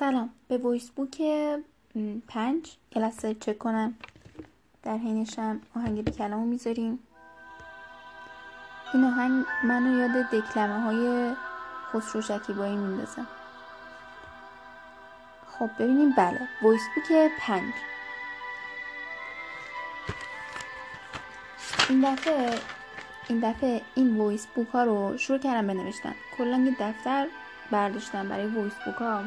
سلام. به voice book پنج لحظه چک کنم. در حینشم آهنگ بی کلامو می‌ذاریم. این آهنگ منو یاد دکلمه های خسرو شکیبایی میندازه. خب ببینیم. بله. voice book پنج. این دفعه این دفعه این voice book ها رو شروع کردم بنوشتن. کلا یه دفتر برداشتم برای voice book ها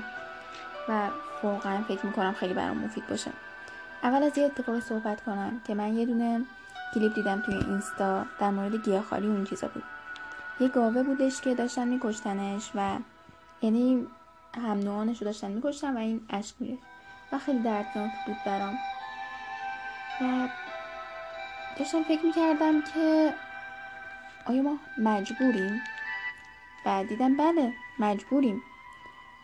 و واقعا فکر می‌کنم خیلی برام مفید باشه. اول از یه اتفاقی صحبت کنم که من یه دونه کلیپ دیدم توی اینستا در مورد گیاهخواری اون چیزا بود. یه گاوه بودش که داشتن میکشتنش و یعنی هم نوعانش رو داشتن میکشتن و این اشک میره و خیلی دردناک بود برام. و داشتم فکر می‌کردم که آیا ما مجبوریم؟ و دیدم بله مجبوریم.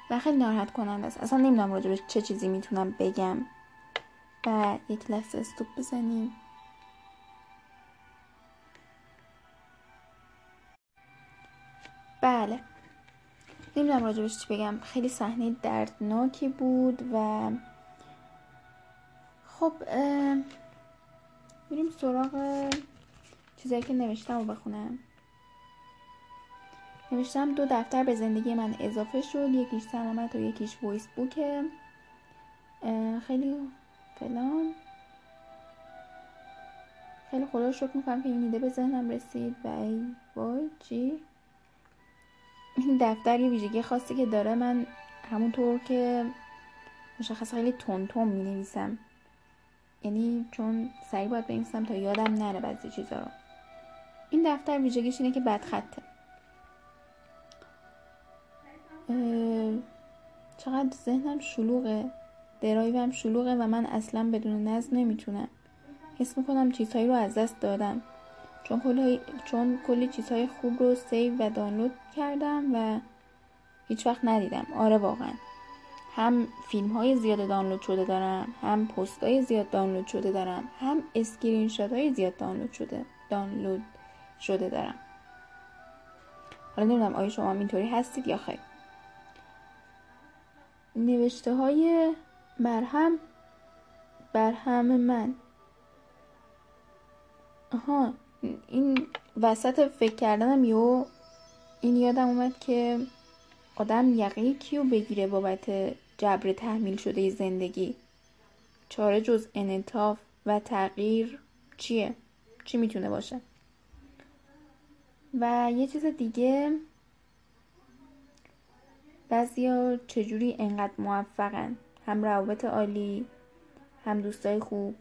و خیلی ناراحت کننده است. اصلا نمی‌دونم راجع به چه چیزی می‌تونم بگم. و یک لحظه استوب بزنیم. بله. نمی‌دونم راجبش چی بگم. خیلی صحنه دردناکی بود و خب میریم سراغ چیزایی که نوشتم رو بخونم. نوشتم دو دفتر به زندگی من اضافه شد یکیش سلامت و یکیش وایس بوکه خیلی فلان. خیلی خدا شکر می‌کنم که این ایده به ذهنم رسید. و ای وای چی؟ این دفتر یه ویژگی خاصی که داره. من همونطور که مشخص خیلی تون می نویسم یعنی چون سریع باید بنویسم تا یادم نره بعضی چیزا رو. این دفتر ویژگیش اینه که بد چقدر ذهنم شلوغه. درایوم شلوغه و من اصلا بدون نظم نمی‌تونم. حس می‌کنم چیزهایی رو از دست دادم. چون کلی, چون کلی چیزهای خوب رو save و دانلود کردم و هیچ وقت ندیدم. آره واقعا. هم فیلم های زیاد دانلود شده دارم هم پست های زیاد دانلود شده دارم هم اسکرین شات های زیاد دانلود شده دانلود شده دارم. حالا نمی‌دونم آیا شما اینطوری هستید یا خیر. نوشته های درهم برهم من. آها این وسط فکر کردنم یو این یادم اومد که آدم یقه کیو بگیره بابت جبر تحمیل شده زندگی. چاره جز انعطاف و تغییر چیه؟ چی می‌تونه باشه؟ و یه چیز دیگه بعضیا چجوری انقدر موفقن؟ هم روابط عالی هم دوستای خوب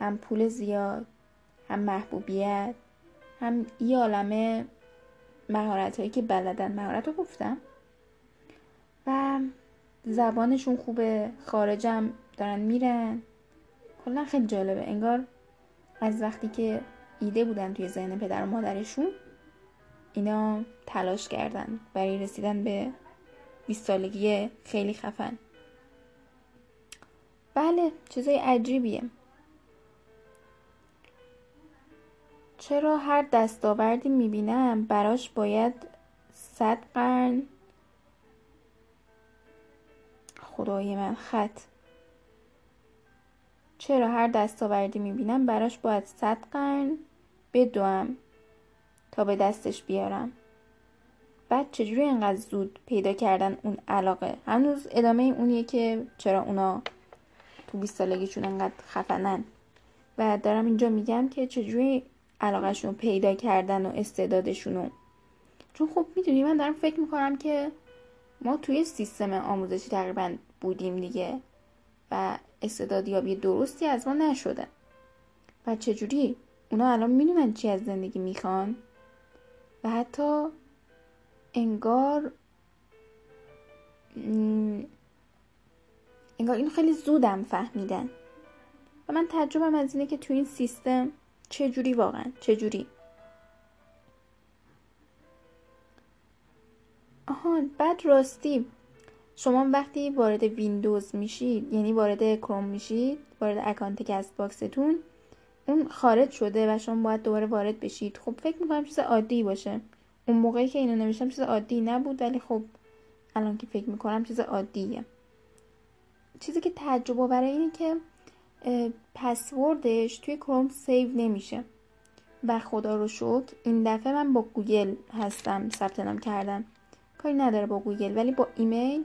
هم پول زیاد هم محبوبیت هم یه عالمه مهارت هایی که بلدن. مهارت رو گفتم. و زبانشون خوبه خارجم دارن میرن. کلا خیلی جالبه. انگار از وقتی که ایده بودن توی ذهن پدر و مادرشون اینا تلاش کردن برای رسیدن به 20 سالگی خیلی خفن. بله چیزای عجیبیه. چرا هر دستاوردی می‌بینم؟ براش باید صد قرن. خدای من خط. چرا هر دستاوردی می‌بینم؟ براش باید صد قرن بدوم تا به دستش بیارم. بعد چجوری انقدر زود پیدا کردن اون علاقه؟ هنوز ادامه اونیه که چرا اونا تو 20 سالگیشون انقدر خفنن. و دارم اینجا میگم که چجوری علاقهشون پیدا کردن و استعدادشونو چون خب می‌دونی من دارم فکر می‌کنم که ما توی سیستم آموزشی تقریبا بودیم دیگه و استعدادیابی درستی از ما نشده. و چجوری؟ اونا الان می‌دونن چی از زندگی می‌خوان. و حتی انگار انگار اینو خیلی زودم فهمیدن. و من تعجبم از اینه که تو این سیستم چه جوری واقعا جوری آها بعد راستی شما وقتی وارد ویندوز میشید یعنی وارد کروم میشید وارد account Castbox تون اون خارج شده و شما باید دوباره وارد بشید. خب فکر می‌کنم چیز عادی باشه. اون موقعی که اینو نوشتم چیز عادی نبود ولی خب الان که فکر می‌کنم چیز عادیه. چیزی که تعجب آوره اینه که پسوردش توی کروم save نمیشه. و خدا رو شکر این دفعه من با گوگل هستم ثبت نام کردم. کاری نداره با گوگل ولی با ایمیل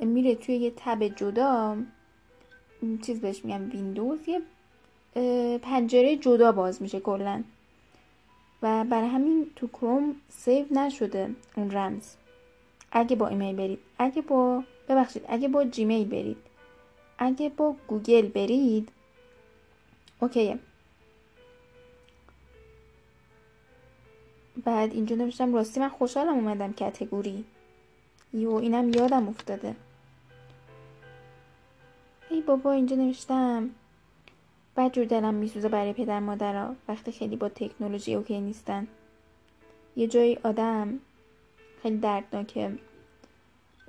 میره توی یه tab جدا. چیز بهش میگم ویندوز. یه پنجره جدا باز میشه کلا. و برای همین تو کروم save نشده اون رمز. اگه با ایمیل برید اگه با ببخشید اگه با جیمیل برید اگه با گوگل برید okay ه. بعد اینجا نوشتم راستی من خوشحالم اومدم category. یو اینم یادم افتاده. ای بابا اینجا نوشتم. بد جور دلم میسوزه برای پدر مادرها. وقتی خیلی با تکنولوژی okay نیستن. یه جایی آدم خیلی دردناکه.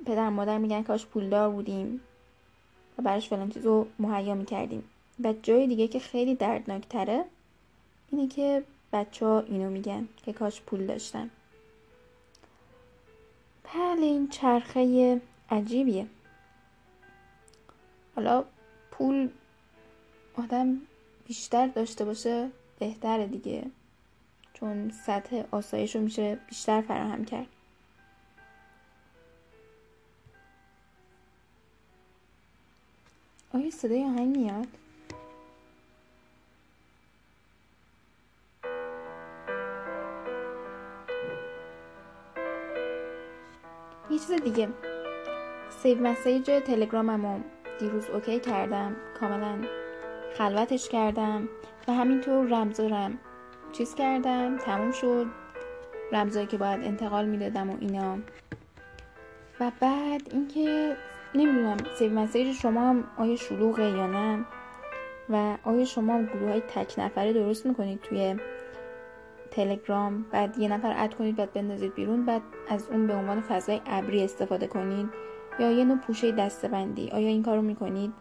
پدر مادر میگن کاش پولدار بودیم و براش فلان چیز رو مهیا می‌کردیم. و جای دیگه که خیلی دردناک تره اینه که بچه ها اینو میگن که کاش پول داشتن. بله این چرخه عجیبیه. حالا پول آدم بیشتر داشته باشه بهتره دیگه. چون سطح آسایش رو میشه بیشتر فراهم کرد. آیا صدای آهنگ میاد؟ یه چیز دیگه. سیو مسیج تلگراممو دیروز okay کردم. کاملا. خلوتش کردم و همینطور رمزارم. چیز کردم تموم شد. رمزایی که باید انتقال می‌دادم و اینا. و بعد اینکه نمی‌دونم saved message شما هم آیا شلوغه یا نه؟ و آیا شما هم گروه های تک نفره درست می‌کنید توی تلگرام؟ بعد یه نفر add کنید بعد بندازید بیرون بعد از اون به عنوان فضای ابری استفاده کنید. یا یه نوع پوشه دستبندی. آیا این کارو می‌کنید؟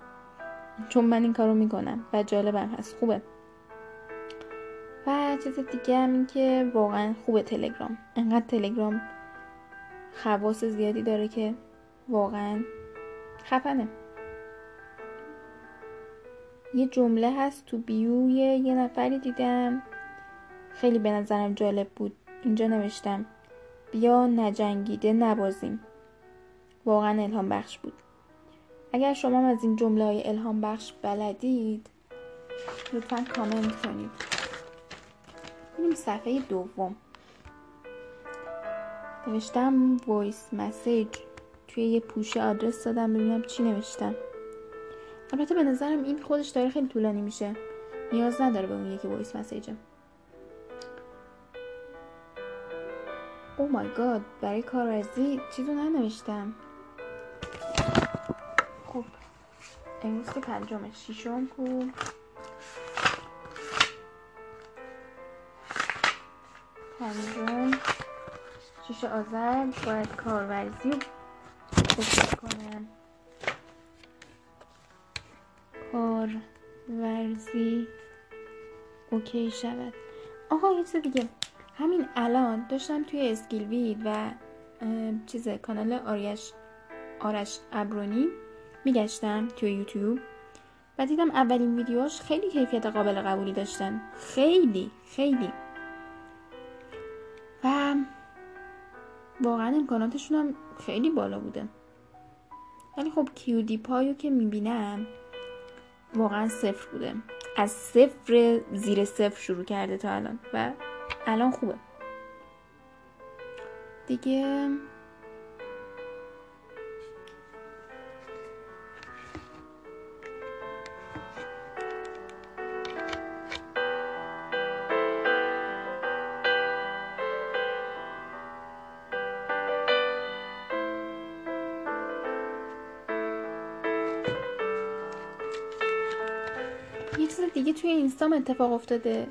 چون من این کارو می‌کنم و جالبم هست. خوبه. و چیز دیگه هم این که واقعا خوبه تلگرام. انقدر تلگرام خواص زیادی داره که واقعا خفنه. یه جمله هست تو بیوی یه نفری دیدم. خیلی به نظرم جالب بود. اینجا نوشتم. بیا نجنگیده نبازیم. واقعا الهام بخش بود. اگر شما از این جمله های الهام بخش بلدید لطفا کامنت کنید. ببینیم صفحه دوم. نوشتم وایس مسیج توی یه پوشه آدرس دادم ببینم چی نوشتم. البته به نظرم این خودش داره خیلی طولانی میشه. نیاز نداره به اون یکی وایس مسیجم او مای گاد برای کارورزی چیزو ننوشتم. امروز که پنجم شیشم کو پنجم شیش آذر. باید کارورزی رو کنم. کارورزی اوکی شود. آقا یه چیز دیگه. همین الان داشتم توی اسکیل وید و چیز کانال آریش آرش ابرونی میگشتم توی یوتیوب و دیدم اولین ویدیوهاش خیلی کیفیت قابل قبولی داشتن. خیلی خیلی. و واقعا امکاناتشون هم خیلی بالا بوده. ولی خب کیودی پایو که می‌بینم واقعا صفر بوده. از صفر زیر صفر شروع کرده تا الان و الان خوبه. دیگه یه چیز دیگه توی اینستام اتفاق افتاده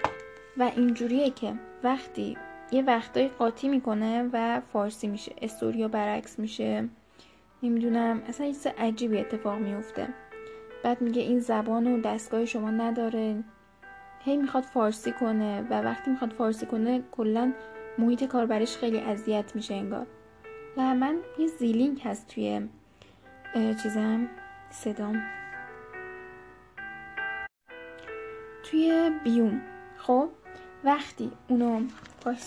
و اینجوریه که وقتی یه وقتای قاطی می‌کنه و فارسی میشه استوریا برعکس میشه نمی‌دونم اصلا یه چیز عجیبی اتفاق میفته بعد میگه این زبان و دستگاه شما نداره. هی می‌خواد فارسی کنه و وقتی می‌خواد فارسی کنه کلا محیط کاربرش خیلی اذیت میشه انگار. و من یه زیلینک هست توی چیزم صدام. توی بیوم. خب؟ وقتی اونو باش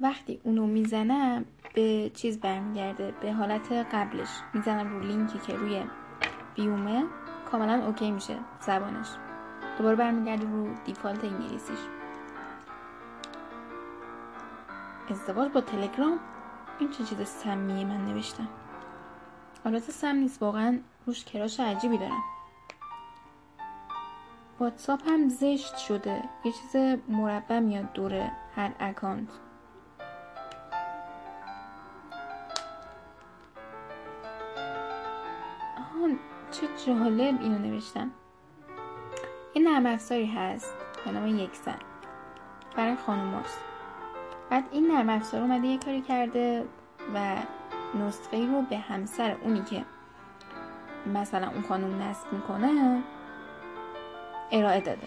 وقتی اونو می‌زنم به چیز برمیگرده به حالت قبلش. می‌زنم رو لینکی که روی بیومه کاملا اوکی میشه زبانش. دوباره برمیگرده رو دیفالت انگلیسیش. ازدواج با تلگرام؟ این چه چیز سمیه من نوشتم. البته سم نیست واقعا روش کراش عجیبی دارم. واتساپ هم زشت شده. یه چیز مربع میاد دوره هر اکانت. آهان چه جالب اینو نوشتم. یه نرم افزاری هست به نام یکسن برای خانوماست. بعد این نرم افزار اومده یه کاری کرده و نسخه رو به همسر اونی که مثلا اون خانم نصب می‌کنه ارائه داده.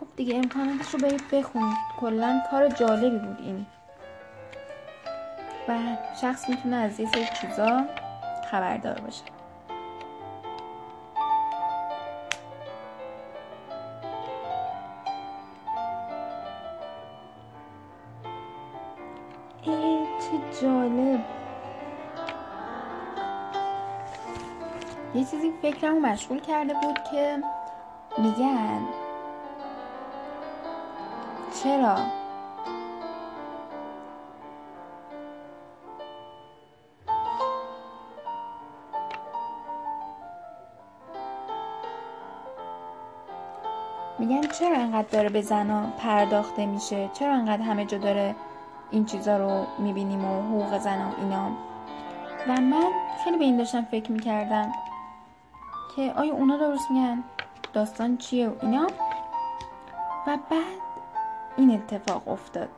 خب دیگه امکاناتش رو برید بخونید. کلا کار جالبی بود این. و شخص می‌تونه از یه سری چیزا خبردار باشه. یه چیزی فکرمو مشغول کرده بود که میگن چرا؟ میگن چرا انقدر داره به زنا پرداخته میشه؟ چرا انقدر همه جا داره این چیزا رو می‌بینیم و حقوق زن و اینا؟ و من خیلی به این داشتم فکر می‌کردم. که آیا اونا درست میگن؟ داستان چیه و اینا؟ و بعد این اتفاق افتاد.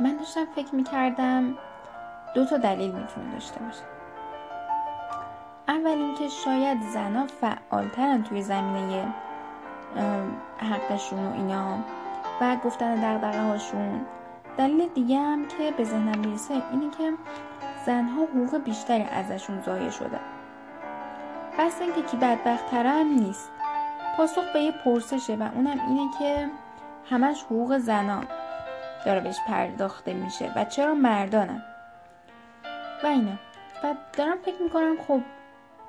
من داشتم فکر می‌کردم دو تا دلیل می‌تونه داشته باشه. اول اینکه شاید زنها فعالترن توی زمینه حقشون و اینا و گفتن دقدقه هاشون دلیل دیگه هم که به ذهنم می‌رسه اینه که زنها حقوق بیشتری ازشون ضایع شده. بس اینکه کی بدبختتره هم نیست. پاسخ به یه پرسشه و اونم اینه که همش حقوق زنا داره بهش پرداخته میشه و چرا مردانم و اینا. و دارم فکر می‌کنم خب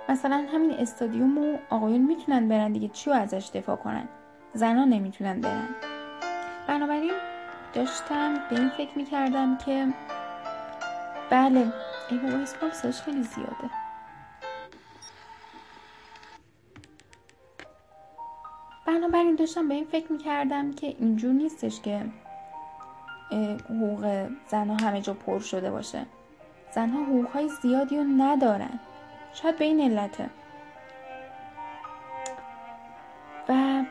مثلا همین استادیوم و آقایون می‌تونن برن دیگه چی ازش دفاع کنن؟ زنا نمی‌تونن برن. بنابراین داشتم به این فکر می‌کردم که بله. ای بابا اسمم خیلی زیاده. بنابراین داشتم به این فکر می‌کردم که اینجور نیستش که حقوق زنها همه جا پر شده باشه. زنها حقوقهای زیادی رو ندارن. شاید به این علته. و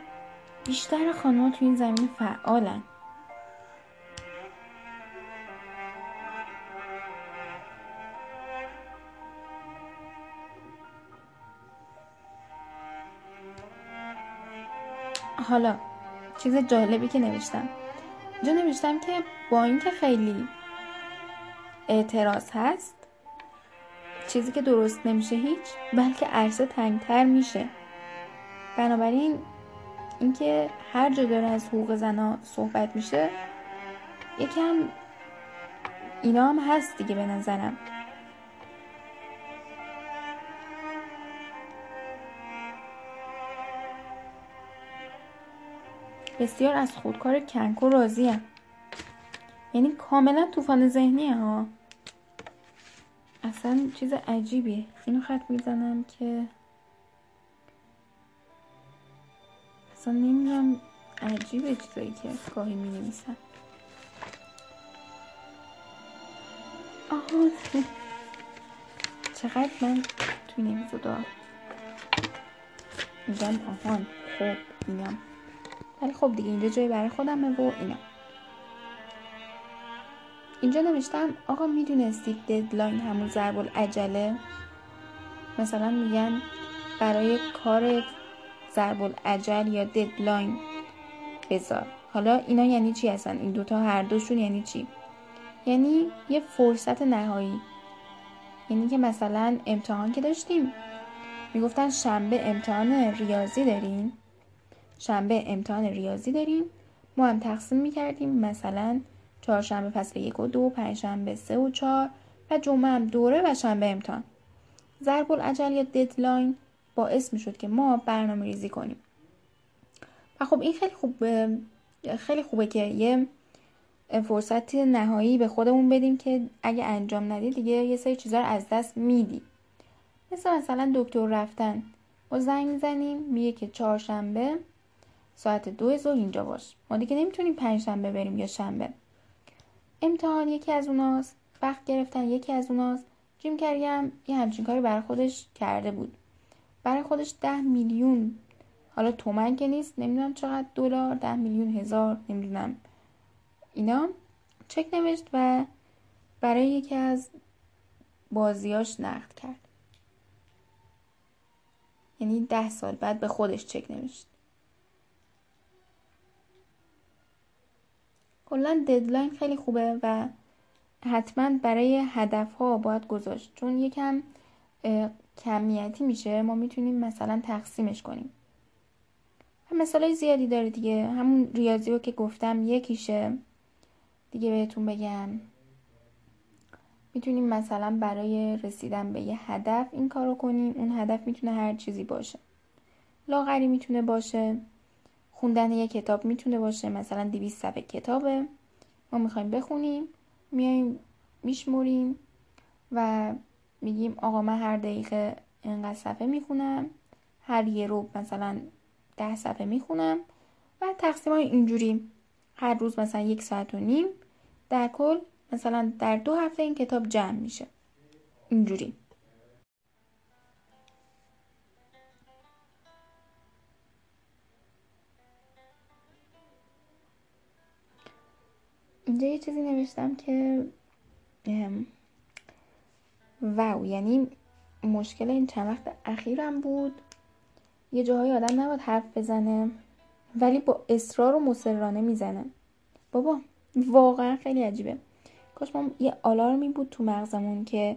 بیشتر خانمها تو این زمین فعالن. حالا چیز جالبی که نوشتم. اینجا نوشتم که با اینکه خیلی اعتراض هست چیزی که درست نمیشه هیچ بلکه عرصه تنگتر میشه. بنابراین اینکه هر جا داره از حقوق زنا صحبت میشه یکم اینا هم هست دیگه به نظرم. بسیار از خودکار کنکو راضیم یعنی کاملا طوفان ذهنیه ها. اصلا چیز عجیبیه. اینو خط می‌زنم که اصلا نمی‌دونم عجیبه چیزایی که گاهی می نویسن آها چقدر من توی نمیزو دار میگم آهان خوب اینم ولی خب دیگه اینجا جایی برای خودمه و اینا. اینجا نوشتم آقا می‌دونستید deadline همون ضرب‌الاجله مثلا میگن برای کار ضرب‌الاجل یا deadline بذار. حالا اینا یعنی چی هستن؟ این دوتا هر دوشون یعنی چی؟ یعنی یه فرصت نهایی. یعنی که مثلا امتحان که داشتیم می‌گفتن شنبه امتحان ریاضی داریم؟ شنبه امتحان ریاضی داریم. ما هم تقسیم می‌کردیم. مثلا چهارشنبه فصل یک و دو پنجشنبه سه و چهار و جمعه هم دوره و شنبه امتحان. ضرب العجل یا ددلاین باعث می‌شد که ما برنامه ریزی کنیم. و خب این خیلی خوبه خیلی خوبه که یه فرصت نهایی به خودمون بدیم که اگه انجام ندی دیگه یه سری چیزا رو از دست میدی. مثل مثلا دکتر رفتن. ما زنگ می‌زنیم میگه که چهارشنبه ساعت دو ظهر اینجا باش. ما دیگه نمی‌تونیم پنجشنبه بریم یا شنبه. امتحان یکی از اوناست. وقت گرفتن یکی از اوناست. جیم کری هم یه همچین کاری برای خودش کرده بود. برای خودش ده میلیون. حالا تومن که نیست نمی‌دونم چقدر دلار ده میلیون هزار نمی‌دونم. اینا چک نوشت و برای یکی از بازیاش نقد کرد. یعنی ده سال بعد به خودش چک نوشت. کلا ددلاین خیلی خوبه و حتما برای هدف ها باید گذاشت. چون یکم کمیتی میشه ما می‌تونیم مثلا تقسیمش کنیم. مثال زیادی داره دیگه. همون ریاضی رو که گفتم یکیشه. دیگه بهتون بگم. می‌تونیم مثلا برای رسیدن به یه هدف این کارو کنیم. اون هدف می‌تونه هر چیزی باشه. لاغری می‌تونه باشه. خوندن یه کتاب می‌تونه باشه. مثلا 200 صفحه کتابه. ما می‌خوایم بخونیم میایم میشموریم و میگیم آقا من هر دقیقه اینقدر صفحه می‌خونم هر یه رو مثلا ده صفحه می‌خونم و تقسیم های اینجوری. هر روز مثلا یک ساعت و نیم. در کل مثلا در دو هفته این کتاب جمع میشه. اینجوری. اینجا یه چیزی نوشتم که واو یعنی مشکل این چند وقت اخیرم بود. یه جاهای آدم نباید حرف بزنه ولی با اصرار و مصرانه می‌زنه. بابا واقعا خیلی عجیبه. کاش ما یه آلارمی بود تو مغزمون که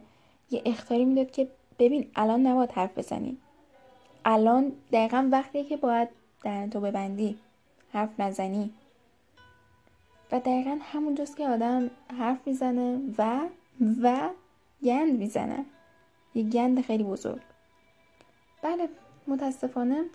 یه اختاری می‌داد که ببین الان نباید حرف بزنی. الان دقیقا وقتیه که باید تو ببندی حرف نزنی. و دقیقا همونجاست که آدم حرف می‌زنه و و گند می‌زنه. یه گند خیلی بزرگ. بله متاسفانه.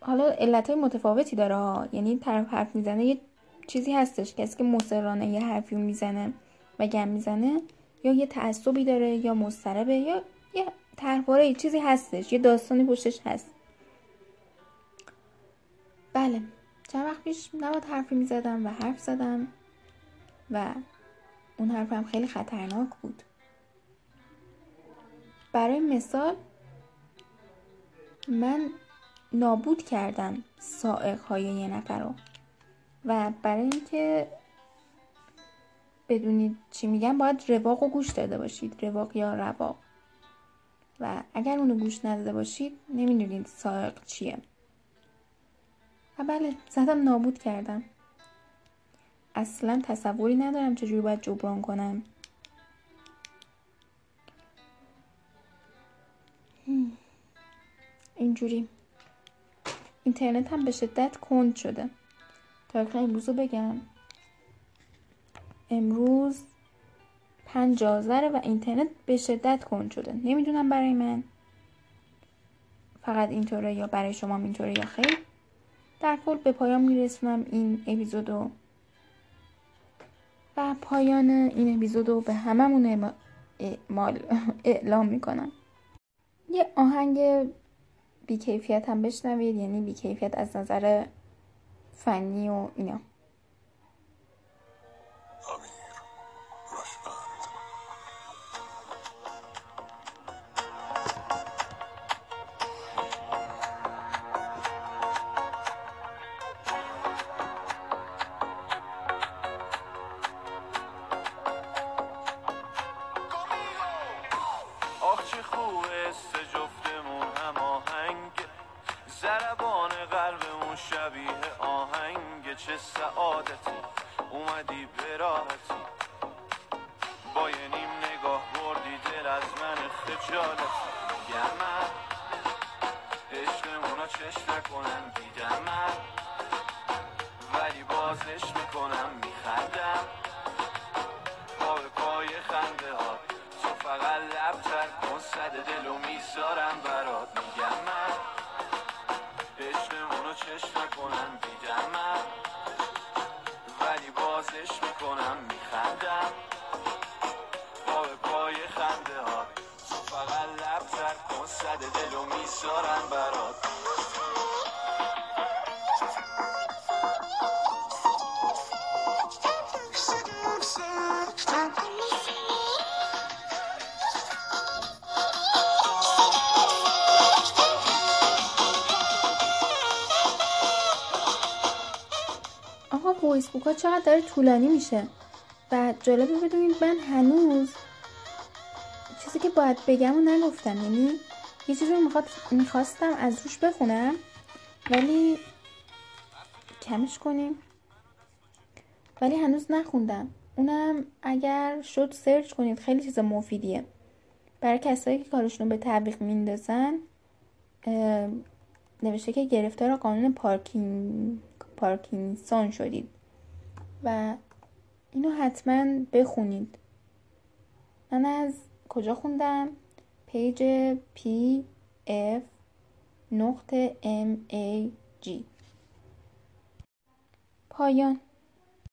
حالا علت های متفاوتی داره ها. یعنی طرف حرف می‌زنه یه چیزی هستش. کسی که مصرانه یه حرفی می‌زنه و گم می‌زنه یا یه تعصبی داره یا مضطربه یا یه طرحواره یه چیزی هستش. یه داستانی پشتش هست. بله. چند وقت پیش نباید حرفی می‌زدم و حرف زدم و اون حرفم خیلی خطرناک بود. برای مثال من نابود کردم سائق های یه نفر رو و برای اینکه بدونید چی میگم باید رواق و گوش داده باشید رواق یا رواق. و اگر اونو گوش نداده باشید نمی‌دونید سائق چیه. بله زدم نابود کردم. اصلا تصوری ندارم چجوری باید جبران کنم. اینجوری. اینترنت هم به شدت کند شده. تاریخ امروز رو بگم. امروز پنج و اینترنت به شدت کند شده. نمی‌دونم برای من. فقط اینطوره یا برای شما اینطوره یا خیر. در کل به پایان میرسونم این اپیزودو و پایان این اپیزودو به هممون اعلام می‌کنم. یه آهنگ بیکیفیت هم بشنوید یعنی بیکیفیت از نظر فنی و اینا. voice ها چقدر داره طولانی میشه. و جالبه بدونید من هنوز چیزی که باید بگم و نگفتم یعنی یه چیزی رو می‌خواستم از روش بخونم ولی کمش کنیم. ولی هنوز نخوندم. اونم اگر شد search کنید خیلی چیز مفیدیه. برای کسایی که کارشون رو به تعویق میندازن نوشته که گرفتار قانون پارکینگ پارکینسون شدید. و اینو حتما بخونید. من از کجا خوندم؟ page PF نقطه MAG پایان.